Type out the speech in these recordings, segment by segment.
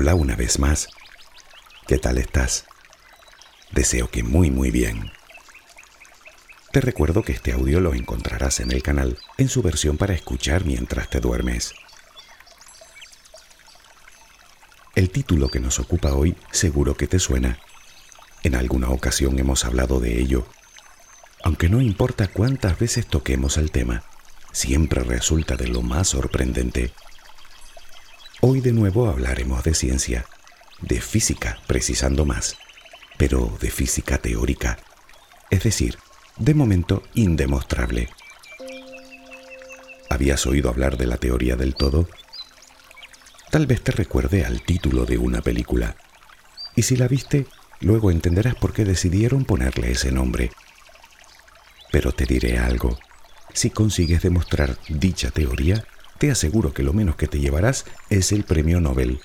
Hola una vez más. ¿Qué tal estás? Deseo que muy muy bien. Te recuerdo que este audio lo encontrarás en el canal en su versión para escuchar mientras te duermes. El título que nos ocupa hoy seguro que te suena. En alguna ocasión hemos hablado de ello. Aunque no importa cuántas veces toquemos el tema, siempre resulta de lo más sorprendente. Hoy de nuevo hablaremos de ciencia, de física, precisando más, pero de física teórica, es decir, de momento indemostrable. ¿Habías oído hablar de la teoría del todo? Tal vez te recuerde al título de una película. Y si la viste, luego entenderás por qué decidieron ponerle ese nombre. Pero te diré algo. Si consigues demostrar dicha teoría, te aseguro que lo menos que te llevarás es el premio Nobel.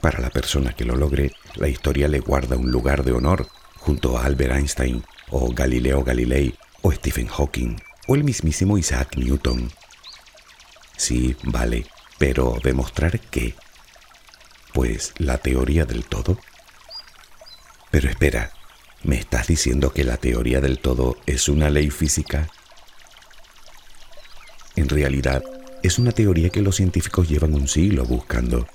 Para la persona que lo logre, la historia le guarda un lugar de honor junto a Albert Einstein, o Galileo Galilei, o Stephen Hawking, o el mismísimo Isaac Newton. Sí, vale, pero ¿demostrar qué? Pues la teoría del todo. Pero espera, ¿me estás diciendo que la teoría del todo es una ley física? En realidad, es una teoría que los científicos llevan un siglo buscando.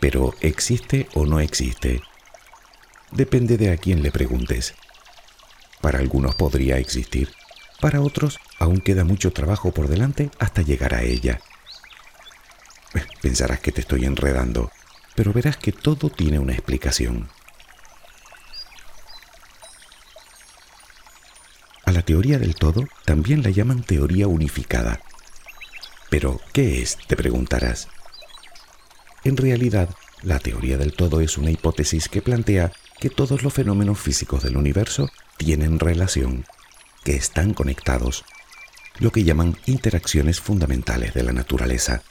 Pero ¿existe o no existe? Depende de a quién le preguntes. Para algunos podría existir, para otros aún queda mucho trabajo por delante hasta llegar a ella. Pensarás que te estoy enredando, pero verás que todo tiene una explicación. A la teoría del todo también la llaman teoría unificada. Pero, ¿qué es? te preguntarás. En realidad, la teoría del todo es una hipótesis que plantea que todos los fenómenos físicos del universo tienen relación, que están conectados, lo que llaman interacciones fundamentales de la naturaleza.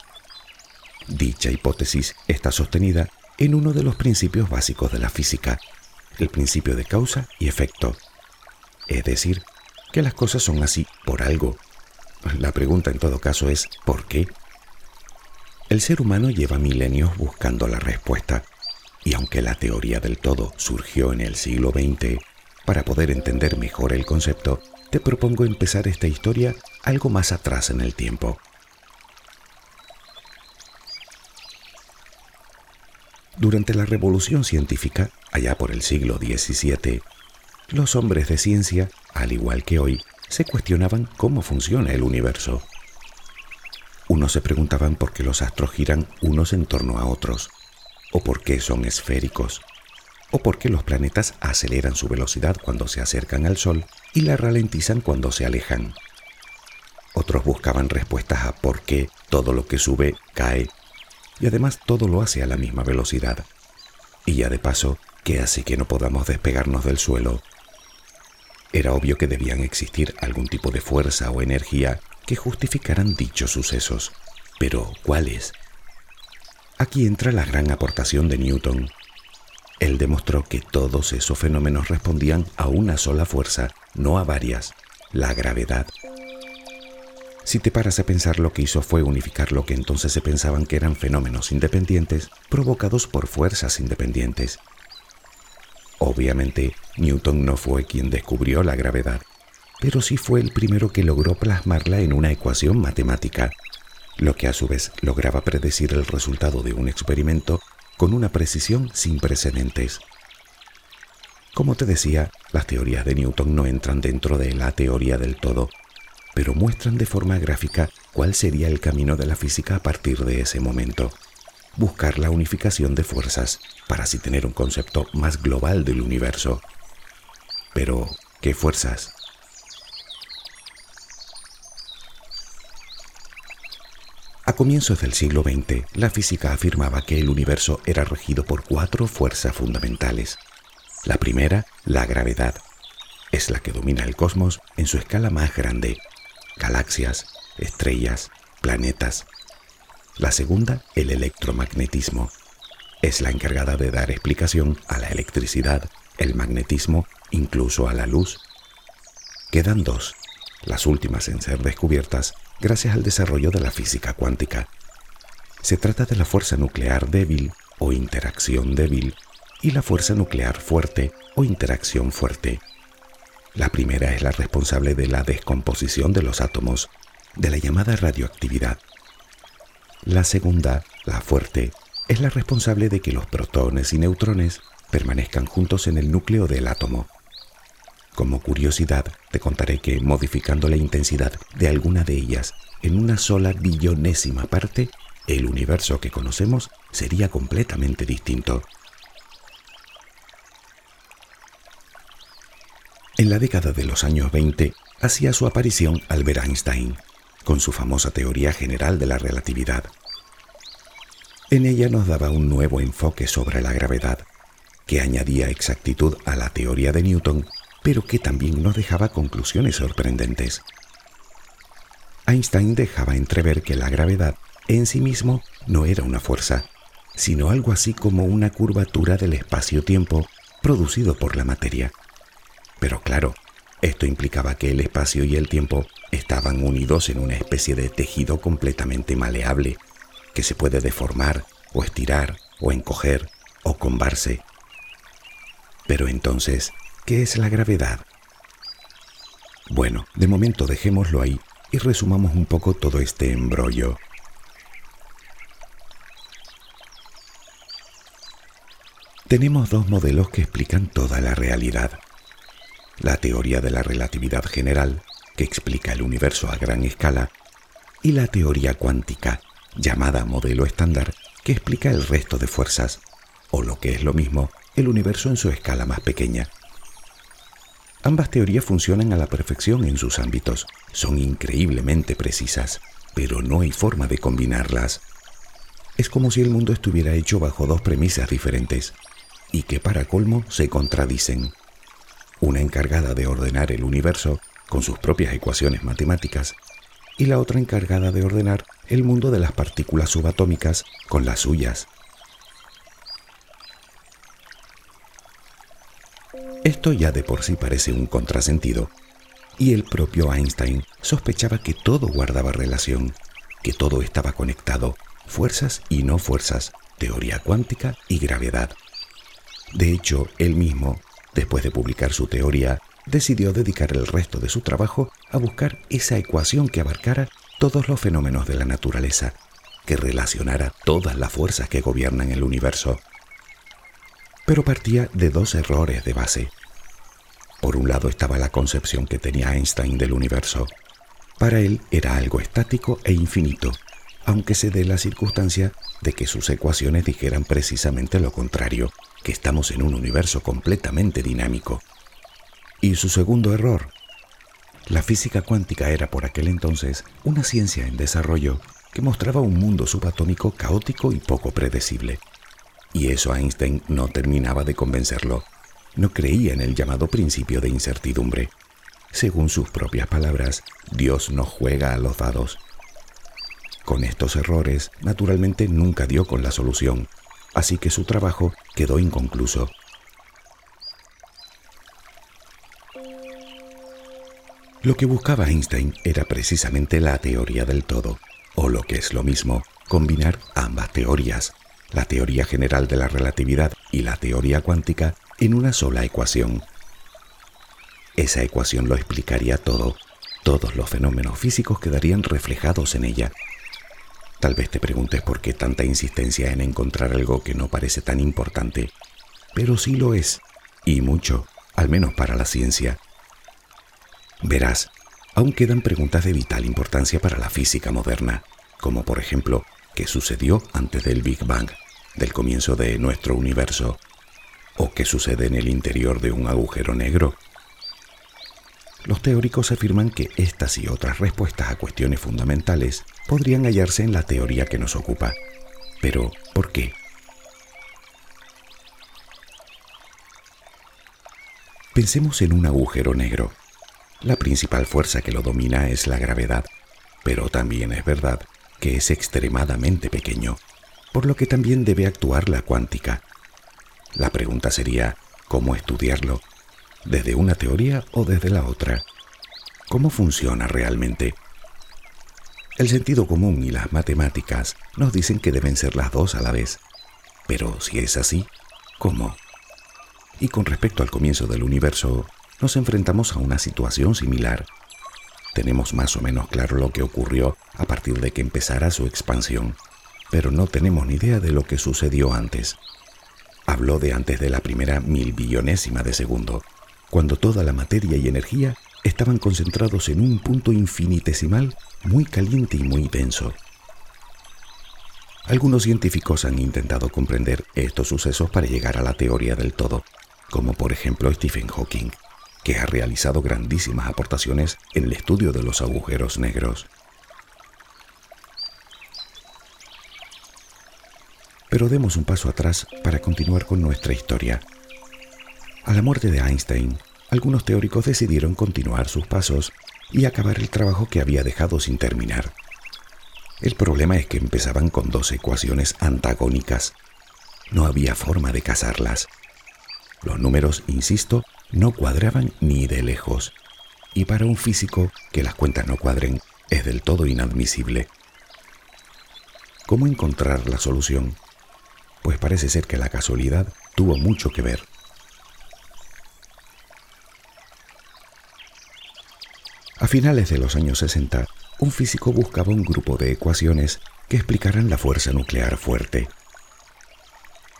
Dicha hipótesis está sostenida en uno de los principios básicos de la física, el principio de causa y efecto. Es decir, que las cosas son así por algo. La pregunta en todo caso es ¿por qué? El ser humano lleva milenios buscando la respuesta, y aunque la teoría del todo surgió en el siglo XX, para poder entender mejor el concepto, te propongo empezar esta historia algo más atrás en el tiempo. Durante la revolución científica, allá por el siglo XVII, los hombres de ciencia, al igual que hoy, se cuestionaban cómo funciona el universo. Unos se preguntaban por qué los astros giran unos en torno a otros, o por qué son esféricos, o por qué los planetas aceleran su velocidad cuando se acercan al Sol y la ralentizan cuando se alejan. Otros buscaban respuestas a por qué todo lo que sube cae y además todo lo hace a la misma velocidad. Y ya de paso, ¿qué hace que no podamos despegarnos del suelo? Era obvio que debían existir algún tipo de fuerza o energía que justificaran dichos sucesos. Pero, ¿cuáles? Aquí entra la gran aportación de Newton. Él demostró que todos esos fenómenos respondían a una sola fuerza, no a varias, la gravedad. Si te paras a pensar, lo que hizo fue unificar lo que entonces se pensaban que eran fenómenos independientes provocados por fuerzas independientes. Obviamente, Newton no fue quien descubrió la gravedad, pero sí fue el primero que logró plasmarla en una ecuación matemática, lo que a su vez lograba predecir el resultado de un experimento con una precisión sin precedentes. Como te decía, las teorías de Newton no entran dentro de la teoría del todo, pero muestran de forma gráfica cuál sería el camino de la física a partir de ese momento. Buscar la unificación de fuerzas para así tener un concepto más global del universo. Pero, ¿qué fuerzas? A comienzos del siglo XX, la física afirmaba que el universo era regido por cuatro fuerzas fundamentales. La primera, la gravedad. Es la que domina el cosmos en su escala más grande galaxias, estrellas, planetas. La segunda, el electromagnetismo. Es la encargada de dar explicación a la electricidad, el magnetismo, incluso a la luz. Quedan dos, las últimas en ser descubiertas gracias al desarrollo de la física cuántica. Se trata de la fuerza nuclear débil o interacción débil y la fuerza nuclear fuerte o interacción fuerte. La primera es la responsable de la descomposición de los átomos, de la llamada radioactividad. La segunda, la fuerte, es la responsable de que los protones y neutrones permanezcan juntos en el núcleo del átomo. Como curiosidad, te contaré que modificando la intensidad de alguna de ellas en una sola billonésima parte, el universo que conocemos sería completamente distinto. En la década de los años 20 hacía su aparición Albert Einstein, con su famosa teoría general de la relatividad. En ella nos daba un nuevo enfoque sobre la gravedad, que añadía exactitud a la teoría de Newton, pero que también nos dejaba conclusiones sorprendentes. Einstein dejaba entrever que la gravedad en sí mismo no era una fuerza, sino algo así como una curvatura del espacio-tiempo producido por la materia. Pero claro, esto implicaba que el espacio y el tiempo estaban unidos en una especie de tejido completamente maleable, que se puede deformar o estirar o encoger o combarse. Pero entonces, ¿qué es la gravedad? Bueno, de momento dejémoslo ahí y resumamos un poco todo este embrollo. Tenemos dos modelos que explican toda la realidad la teoría de la relatividad general, que explica el universo a gran escala, y la teoría cuántica, llamada modelo estándar, que explica el resto de fuerzas, o lo que es lo mismo, el universo en su escala más pequeña. Ambas teorías funcionan a la perfección en sus ámbitos, son increíblemente precisas, pero no hay forma de combinarlas. Es como si el mundo estuviera hecho bajo dos premisas diferentes, y que para colmo se contradicen una encargada de ordenar el universo con sus propias ecuaciones matemáticas y la otra encargada de ordenar el mundo de las partículas subatómicas con las suyas. Esto ya de por sí parece un contrasentido, y el propio Einstein sospechaba que todo guardaba relación, que todo estaba conectado, fuerzas y no fuerzas, teoría cuántica y gravedad. De hecho, él mismo Después de publicar su teoría, decidió dedicar el resto de su trabajo a buscar esa ecuación que abarcara todos los fenómenos de la naturaleza, que relacionara todas las fuerzas que gobiernan el universo. Pero partía de dos errores de base. Por un lado estaba la concepción que tenía Einstein del universo. Para él era algo estático e infinito, aunque se dé la circunstancia de que sus ecuaciones dijeran precisamente lo contrario, que estamos en un universo completamente dinámico. Y su segundo error. La física cuántica era por aquel entonces una ciencia en desarrollo que mostraba un mundo subatómico caótico y poco predecible. Y eso Einstein no terminaba de convencerlo. No creía en el llamado principio de incertidumbre. Según sus propias palabras, Dios no juega a los dados. Con estos errores, naturalmente nunca dio con la solución, así que su trabajo quedó inconcluso. Lo que buscaba Einstein era precisamente la teoría del todo, o lo que es lo mismo, combinar ambas teorías, la teoría general de la relatividad y la teoría cuántica, en una sola ecuación. Esa ecuación lo explicaría todo, todos los fenómenos físicos quedarían reflejados en ella, Tal vez te preguntes por qué tanta insistencia en encontrar algo que no parece tan importante, pero sí lo es, y mucho, al menos para la ciencia. Verás, aún quedan preguntas de vital importancia para la física moderna, como por ejemplo, ¿qué sucedió antes del Big Bang, del comienzo de nuestro universo? ¿O qué sucede en el interior de un agujero negro? Los teóricos afirman que estas y otras respuestas a cuestiones fundamentales podrían hallarse en la teoría que nos ocupa. Pero, ¿por qué? Pensemos en un agujero negro. La principal fuerza que lo domina es la gravedad, pero también es verdad que es extremadamente pequeño, por lo que también debe actuar la cuántica. La pregunta sería, ¿cómo estudiarlo? desde una teoría o desde la otra. ¿Cómo funciona realmente? El sentido común y las matemáticas nos dicen que deben ser las dos a la vez. Pero si es así, ¿cómo? Y con respecto al comienzo del universo, nos enfrentamos a una situación similar. Tenemos más o menos claro lo que ocurrió a partir de que empezara su expansión, pero no tenemos ni idea de lo que sucedió antes. Habló de antes de la primera mil billonésima de segundo, cuando toda la materia y energía estaban concentrados en un punto infinitesimal muy caliente y muy denso. Algunos científicos han intentado comprender estos sucesos para llegar a la teoría del todo, como por ejemplo Stephen Hawking, que ha realizado grandísimas aportaciones en el estudio de los agujeros negros. Pero demos un paso atrás para continuar con nuestra historia. A la muerte de Einstein, algunos teóricos decidieron continuar sus pasos y acabar el trabajo que había dejado sin terminar. El problema es que empezaban con dos ecuaciones antagónicas. No había forma de casarlas. Los números, insisto, no cuadraban ni de lejos. Y para un físico que las cuentas no cuadren es del todo inadmisible. ¿Cómo encontrar la solución? Pues parece ser que la casualidad tuvo mucho que ver. A finales de los años 60, un físico buscaba un grupo de ecuaciones que explicaran la fuerza nuclear fuerte.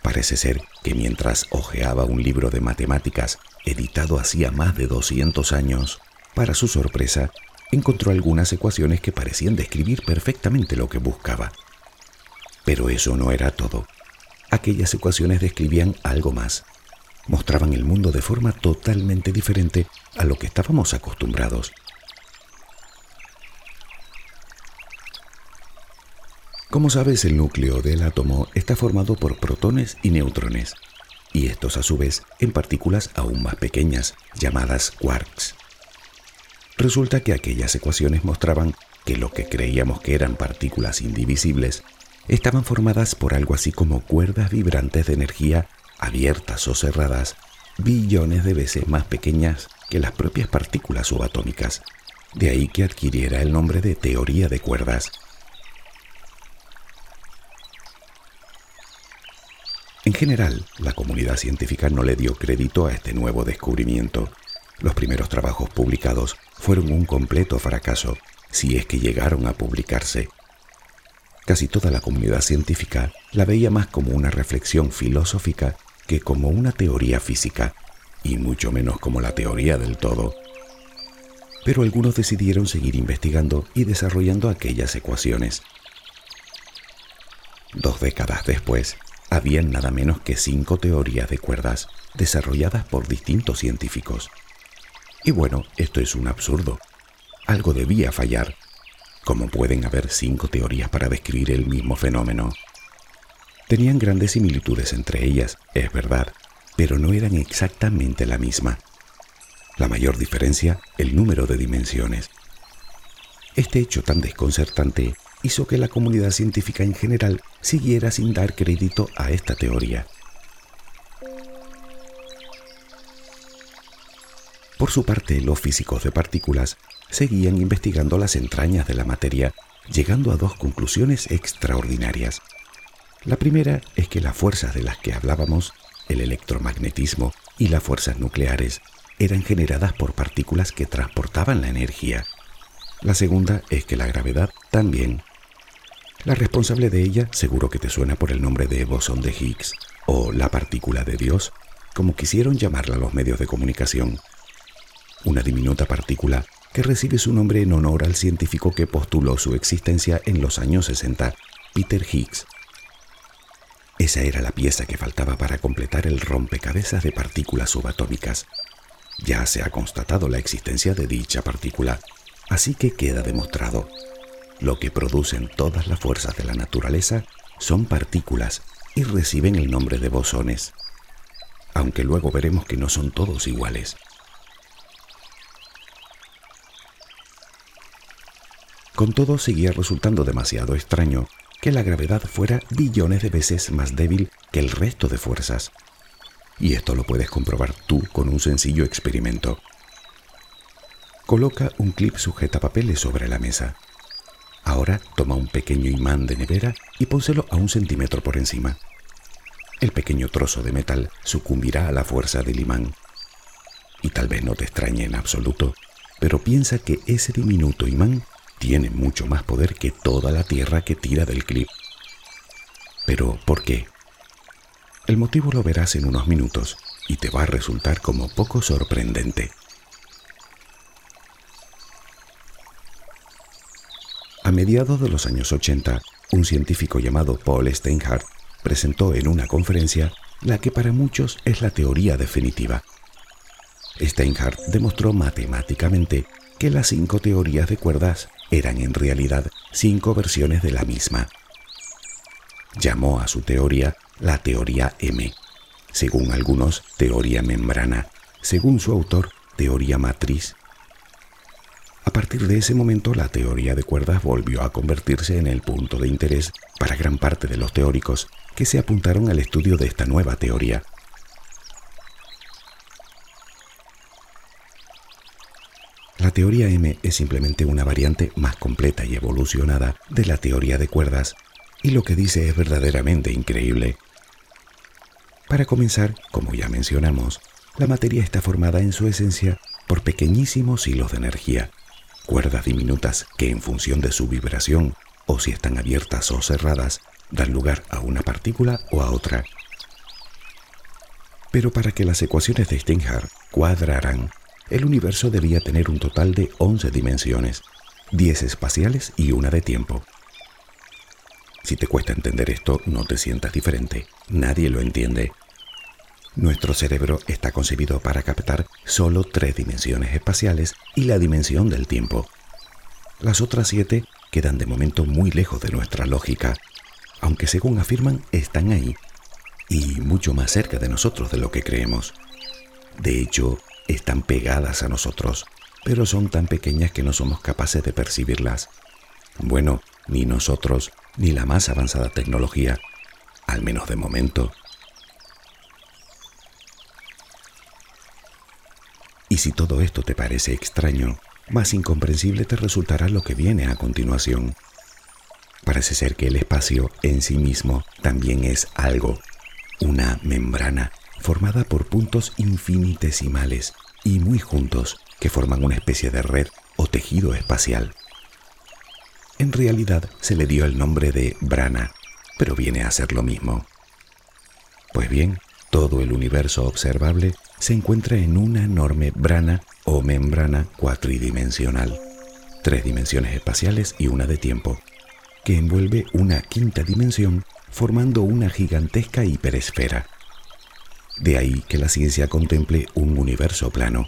Parece ser que mientras hojeaba un libro de matemáticas editado hacía más de 200 años, para su sorpresa, encontró algunas ecuaciones que parecían describir perfectamente lo que buscaba. Pero eso no era todo. Aquellas ecuaciones describían algo más. Mostraban el mundo de forma totalmente diferente a lo que estábamos acostumbrados. Como sabes, el núcleo del átomo está formado por protones y neutrones, y estos a su vez en partículas aún más pequeñas, llamadas quarks. Resulta que aquellas ecuaciones mostraban que lo que creíamos que eran partículas indivisibles estaban formadas por algo así como cuerdas vibrantes de energía abiertas o cerradas, billones de veces más pequeñas que las propias partículas subatómicas, de ahí que adquiriera el nombre de teoría de cuerdas general, la comunidad científica no le dio crédito a este nuevo descubrimiento. Los primeros trabajos publicados fueron un completo fracaso, si es que llegaron a publicarse. Casi toda la comunidad científica la veía más como una reflexión filosófica que como una teoría física, y mucho menos como la teoría del todo. Pero algunos decidieron seguir investigando y desarrollando aquellas ecuaciones. Dos décadas después, habían nada menos que cinco teorías de cuerdas desarrolladas por distintos científicos. Y bueno, esto es un absurdo. Algo debía fallar. ¿Cómo pueden haber cinco teorías para describir el mismo fenómeno? Tenían grandes similitudes entre ellas, es verdad, pero no eran exactamente la misma. La mayor diferencia, el número de dimensiones. Este hecho tan desconcertante hizo que la comunidad científica en general siguiera sin dar crédito a esta teoría. Por su parte, los físicos de partículas seguían investigando las entrañas de la materia, llegando a dos conclusiones extraordinarias. La primera es que las fuerzas de las que hablábamos, el electromagnetismo y las fuerzas nucleares, eran generadas por partículas que transportaban la energía. La segunda es que la gravedad también la responsable de ella seguro que te suena por el nombre de bosón de Higgs o la partícula de Dios, como quisieron llamarla los medios de comunicación. Una diminuta partícula que recibe su nombre en honor al científico que postuló su existencia en los años 60, Peter Higgs. Esa era la pieza que faltaba para completar el rompecabezas de partículas subatómicas. Ya se ha constatado la existencia de dicha partícula, así que queda demostrado lo que producen todas las fuerzas de la naturaleza son partículas y reciben el nombre de bosones, aunque luego veremos que no son todos iguales. Con todo, seguía resultando demasiado extraño que la gravedad fuera billones de veces más débil que el resto de fuerzas. Y esto lo puedes comprobar tú con un sencillo experimento. Coloca un clip sujeta papeles sobre la mesa. Ahora toma un pequeño imán de nevera y pónselo a un centímetro por encima. el pequeño trozo de metal sucumbirá a la fuerza del imán. Y tal vez no te extrañe en absoluto, pero piensa que ese diminuto imán tiene mucho más poder que toda la tierra que tira del clip. Pero, ¿por qué? El motivo lo verás en unos minutos y te va a resultar como poco sorprendente. A mediados de los años 80, un científico llamado Paul Steinhardt presentó en una conferencia la que para muchos es la teoría definitiva. Steinhardt demostró matemáticamente que las cinco teorías de cuerdas eran en realidad cinco versiones de la misma. Llamó a su teoría la teoría M, según algunos teoría membrana, según su autor teoría matriz. A partir de ese momento la teoría de cuerdas volvió a convertirse en el punto de interés para gran parte de los teóricos que se apuntaron al estudio de esta nueva teoría. La teoría M es simplemente una variante más completa y evolucionada de la teoría de cuerdas, y lo que dice es verdaderamente increíble. Para comenzar, como ya mencionamos, la materia está formada en su esencia por pequeñísimos hilos de energía, cuerdas diminutas que en función de su vibración, o si están abiertas o cerradas, dan lugar a una partícula o a otra. Pero para que las ecuaciones de Steinhardt cuadraran, el universo debía tener un total de 11 dimensiones, 10 espaciales y una de tiempo. Si te cuesta entender esto, no te sientas diferente. Nadie lo entiende. Nuestro cerebro está concebido para captar solo tres dimensiones espaciales y la dimensión del tiempo. Las otras siete quedan de momento muy lejos de nuestra lógica, aunque según afirman están ahí y mucho más cerca de nosotros de lo que creemos. De hecho, están pegadas a nosotros, pero son tan pequeñas que no somos capaces de percibirlas. Bueno, ni nosotros, ni la más avanzada tecnología, al menos de momento. Y si todo esto te parece extraño, más incomprensible te resultará lo que viene a continuación. Parece ser que el espacio en sí mismo también es algo, una membrana formada por puntos infinitesimales y muy juntos que forman una especie de red o tejido espacial. En realidad se le dio el nombre de brana, pero viene a ser lo mismo. Pues bien, todo el universo observable se encuentra en una enorme brana o membrana cuatridimensional, tres dimensiones espaciales y una de tiempo, que envuelve una quinta dimensión formando una gigantesca hiperesfera. De ahí que la ciencia contemple un universo plano.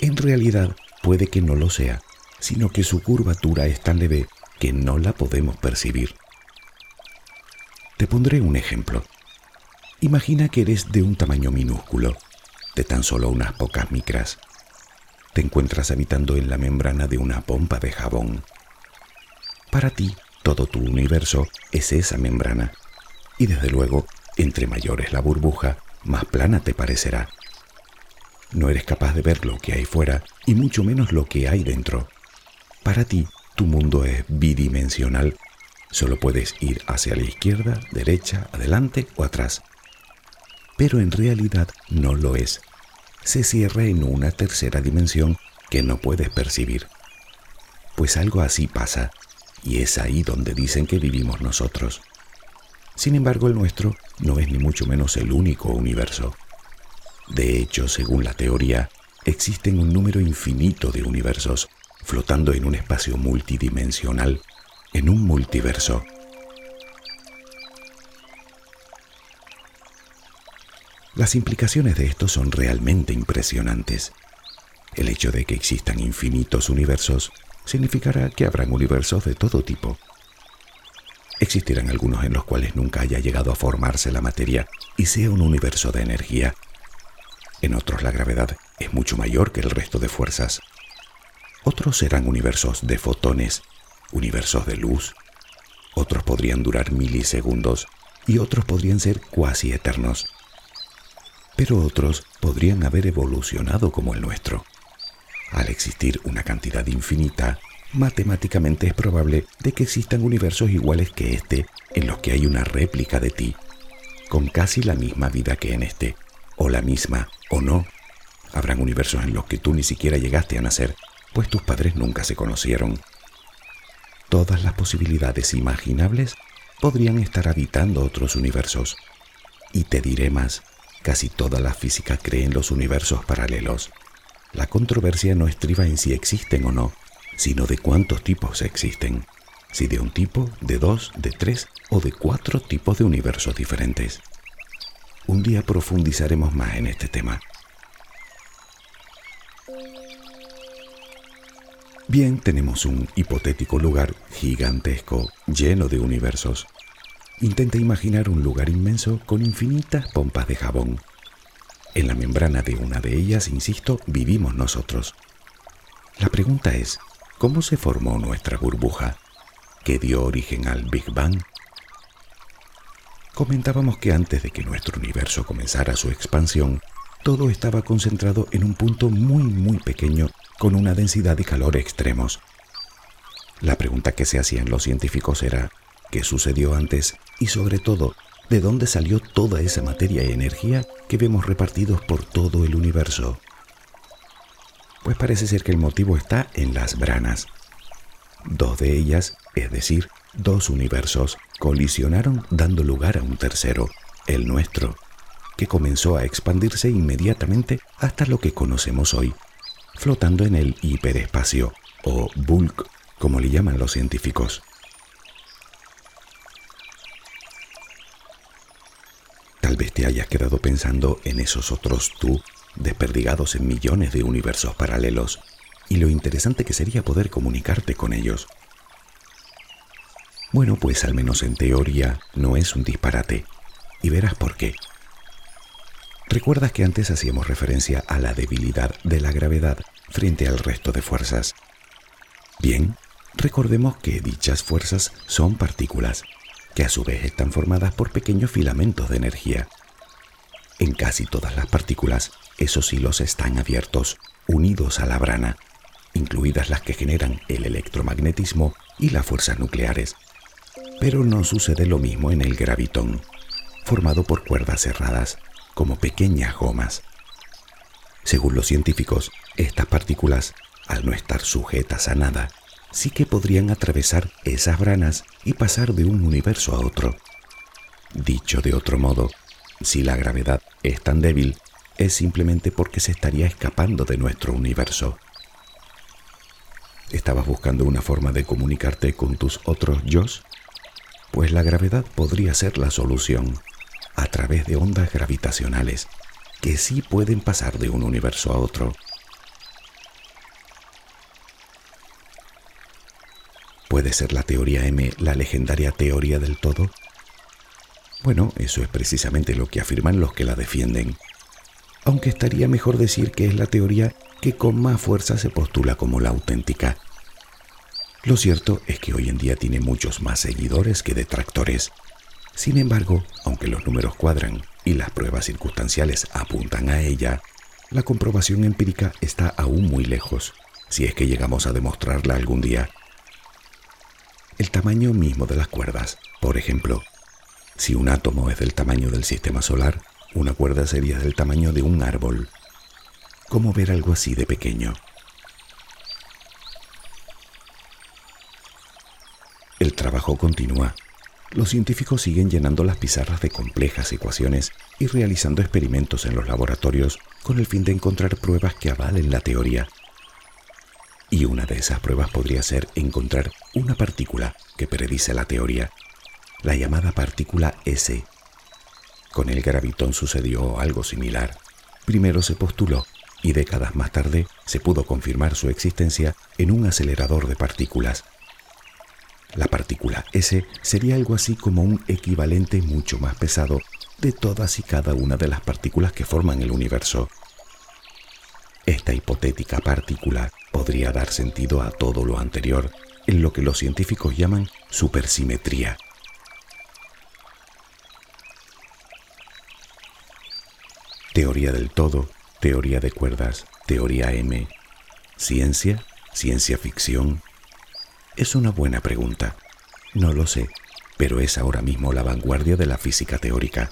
En realidad puede que no lo sea, sino que su curvatura es tan leve que no la podemos percibir. Te pondré un ejemplo. Imagina que eres de un tamaño minúsculo, de tan solo unas pocas micras. Te encuentras habitando en la membrana de una pompa de jabón. Para ti, todo tu universo es esa membrana, y desde luego, entre mayor es la burbuja, más plana te parecerá. No eres capaz de ver lo que hay fuera y mucho menos lo que hay dentro. Para ti, tu mundo es bidimensional. Solo puedes ir hacia la izquierda, derecha, adelante o atrás. Pero en realidad no lo es. Se cierra en una tercera dimensión que no puedes percibir. Pues algo así pasa, y es ahí donde dicen que vivimos nosotros. Sin embargo, el nuestro no es ni mucho menos el único universo. De hecho, según la teoría, existen un número infinito de universos flotando en un espacio multidimensional, en un multiverso. Las implicaciones de esto son realmente impresionantes. El hecho de que existan infinitos universos significará que habrán universos de todo tipo. Existirán algunos en los cuales nunca haya llegado a formarse la materia y sea un universo de energía. En otros la gravedad es mucho mayor que el resto de fuerzas. Otros serán universos de fotones, universos de luz. Otros podrían durar milisegundos y otros podrían ser cuasi eternos. Pero otros podrían haber evolucionado como el nuestro. Al existir una cantidad infinita, matemáticamente es probable de que existan universos iguales que este en los que hay una réplica de ti. con casi la misma vida que en este, o la misma, o no. Habrán universos en los que tú ni siquiera llegaste a nacer, pues tus padres nunca se conocieron. Todas las posibilidades imaginables podrían estar habitando otros universos. Y te diré más, casi toda la física cree en los universos paralelos. La controversia no estriba en si existen o no, sino de cuántos tipos existen. Si de un tipo, de dos, de tres o de cuatro tipos de universos diferentes. Un día profundizaremos más en este tema. Bien, tenemos un hipotético lugar gigantesco, lleno de universos. Intenta imaginar un lugar inmenso con infinitas pompas de jabón. En la membrana de una de ellas, insisto, vivimos nosotros. La pregunta es, ¿cómo se formó nuestra burbuja? ¿Qué dio origen al Big Bang? Comentábamos que antes de que nuestro universo comenzara su expansión, todo estaba concentrado en un punto muy muy pequeño con una densidad y calor extremos. La pregunta que se hacían los científicos era, ¿qué sucedió antes? Y sobre todo, ¿de dónde salió toda esa materia y energía que vemos repartidos por todo el universo? Pues parece ser que el motivo está en las branas. Dos de ellas, es decir, dos universos, colisionaron dando lugar a un tercero, el nuestro, que comenzó a expandirse inmediatamente hasta lo que conocemos hoy, flotando en el hiperespacio, o bulk, como le llaman los científicos. Tal vez te hayas quedado pensando en esos otros tú, desperdigados en millones de universos paralelos, y lo interesante que sería poder comunicarte con ellos. Bueno, pues al menos en teoría no es un disparate, y verás por qué. ¿Recuerdas que antes hacíamos referencia a la debilidad de la gravedad frente al resto de fuerzas? Bien, recordemos que dichas fuerzas son partículas, que a su vez están formadas por pequeños filamentos de energía. En casi todas las partículas, esos hilos están abiertos, unidos a la brana, incluidas las que generan el electromagnetismo y las fuerzas nucleares. Pero no sucede lo mismo en el gravitón, formado por cuerdas cerradas como pequeñas gomas. Según los científicos, estas partículas, al no estar sujetas a nada, sí que podrían atravesar esas branas y pasar de un universo a otro. Dicho de otro modo, si la gravedad es tan débil, es simplemente porque se estaría escapando de nuestro universo. ¿Estabas buscando una forma de comunicarte con tus otros yo? Pues la gravedad podría ser la solución a través de ondas gravitacionales que sí pueden pasar de un universo a otro. ¿Puede ser la teoría M la legendaria teoría del todo? Bueno, eso es precisamente lo que afirman los que la defienden. Aunque estaría mejor decir que es la teoría que con más fuerza se postula como la auténtica. Lo cierto es que hoy en día tiene muchos más seguidores que detractores. Sin embargo, aunque los números cuadran y las pruebas circunstanciales apuntan a ella, la comprobación empírica está aún muy lejos, si es que llegamos a demostrarla algún día. El tamaño mismo de las cuerdas, por ejemplo, si un átomo es del tamaño del sistema solar, una cuerda sería del tamaño de un árbol. ¿Cómo ver algo así de pequeño? El trabajo continúa los científicos siguen llenando las pizarras de complejas ecuaciones y realizando experimentos en los laboratorios con el fin de encontrar pruebas que avalen la teoría. Y una de esas pruebas podría ser encontrar una partícula que predice la teoría, la llamada partícula S. Con el gravitón sucedió algo similar. Primero se postuló y décadas más tarde se pudo confirmar su existencia en un acelerador de partículas la partícula S sería algo así como un equivalente mucho más pesado de todas y cada una de las partículas que forman el universo. Esta hipotética partícula podría dar sentido a todo lo anterior en lo que los científicos llaman supersimetría. Teoría del todo, teoría de cuerdas, teoría M, ciencia, ciencia ficción, es una buena pregunta. No lo sé, pero es ahora mismo la vanguardia de la física teórica.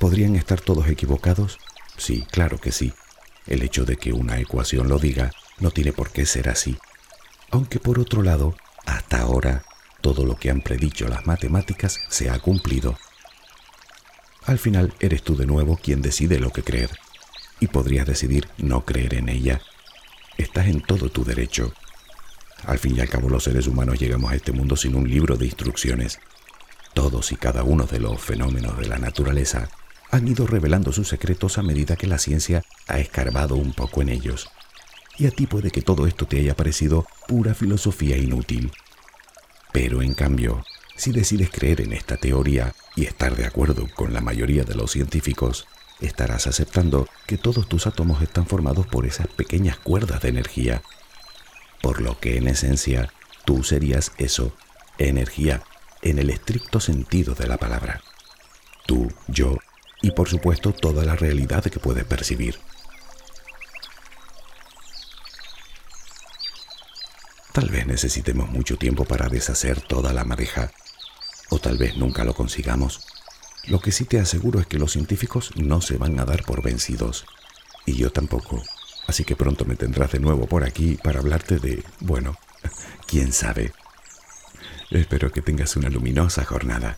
¿Podrían estar todos equivocados? Sí, claro que sí. El hecho de que una ecuación lo diga no tiene por qué ser así. Aunque por otro lado, hasta ahora, todo lo que han predicho las matemáticas se ha cumplido. Al final eres tú de nuevo quien decide lo que creer. Y podrías decidir no creer en ella. Estás en todo tu derecho. Al fin y al cabo los seres humanos llegamos a este mundo sin un libro de instrucciones. Todos y cada uno de los fenómenos de la naturaleza han ido revelando sus secretos a medida que la ciencia ha escarbado un poco en ellos. Y a ti puede que todo esto te haya parecido pura filosofía inútil. Pero en cambio, si decides creer en esta teoría y estar de acuerdo con la mayoría de los científicos, estarás aceptando que todos tus átomos están formados por esas pequeñas cuerdas de energía. Por lo que en esencia, tú serías eso, energía, en el estricto sentido de la palabra. Tú, yo y por supuesto toda la realidad que puedes percibir. Tal vez necesitemos mucho tiempo para deshacer toda la madeja, o tal vez nunca lo consigamos. Lo que sí te aseguro es que los científicos no se van a dar por vencidos, y yo tampoco. Así que pronto me tendrás de nuevo por aquí para hablarte de, bueno, quién sabe. Espero que tengas una luminosa jornada.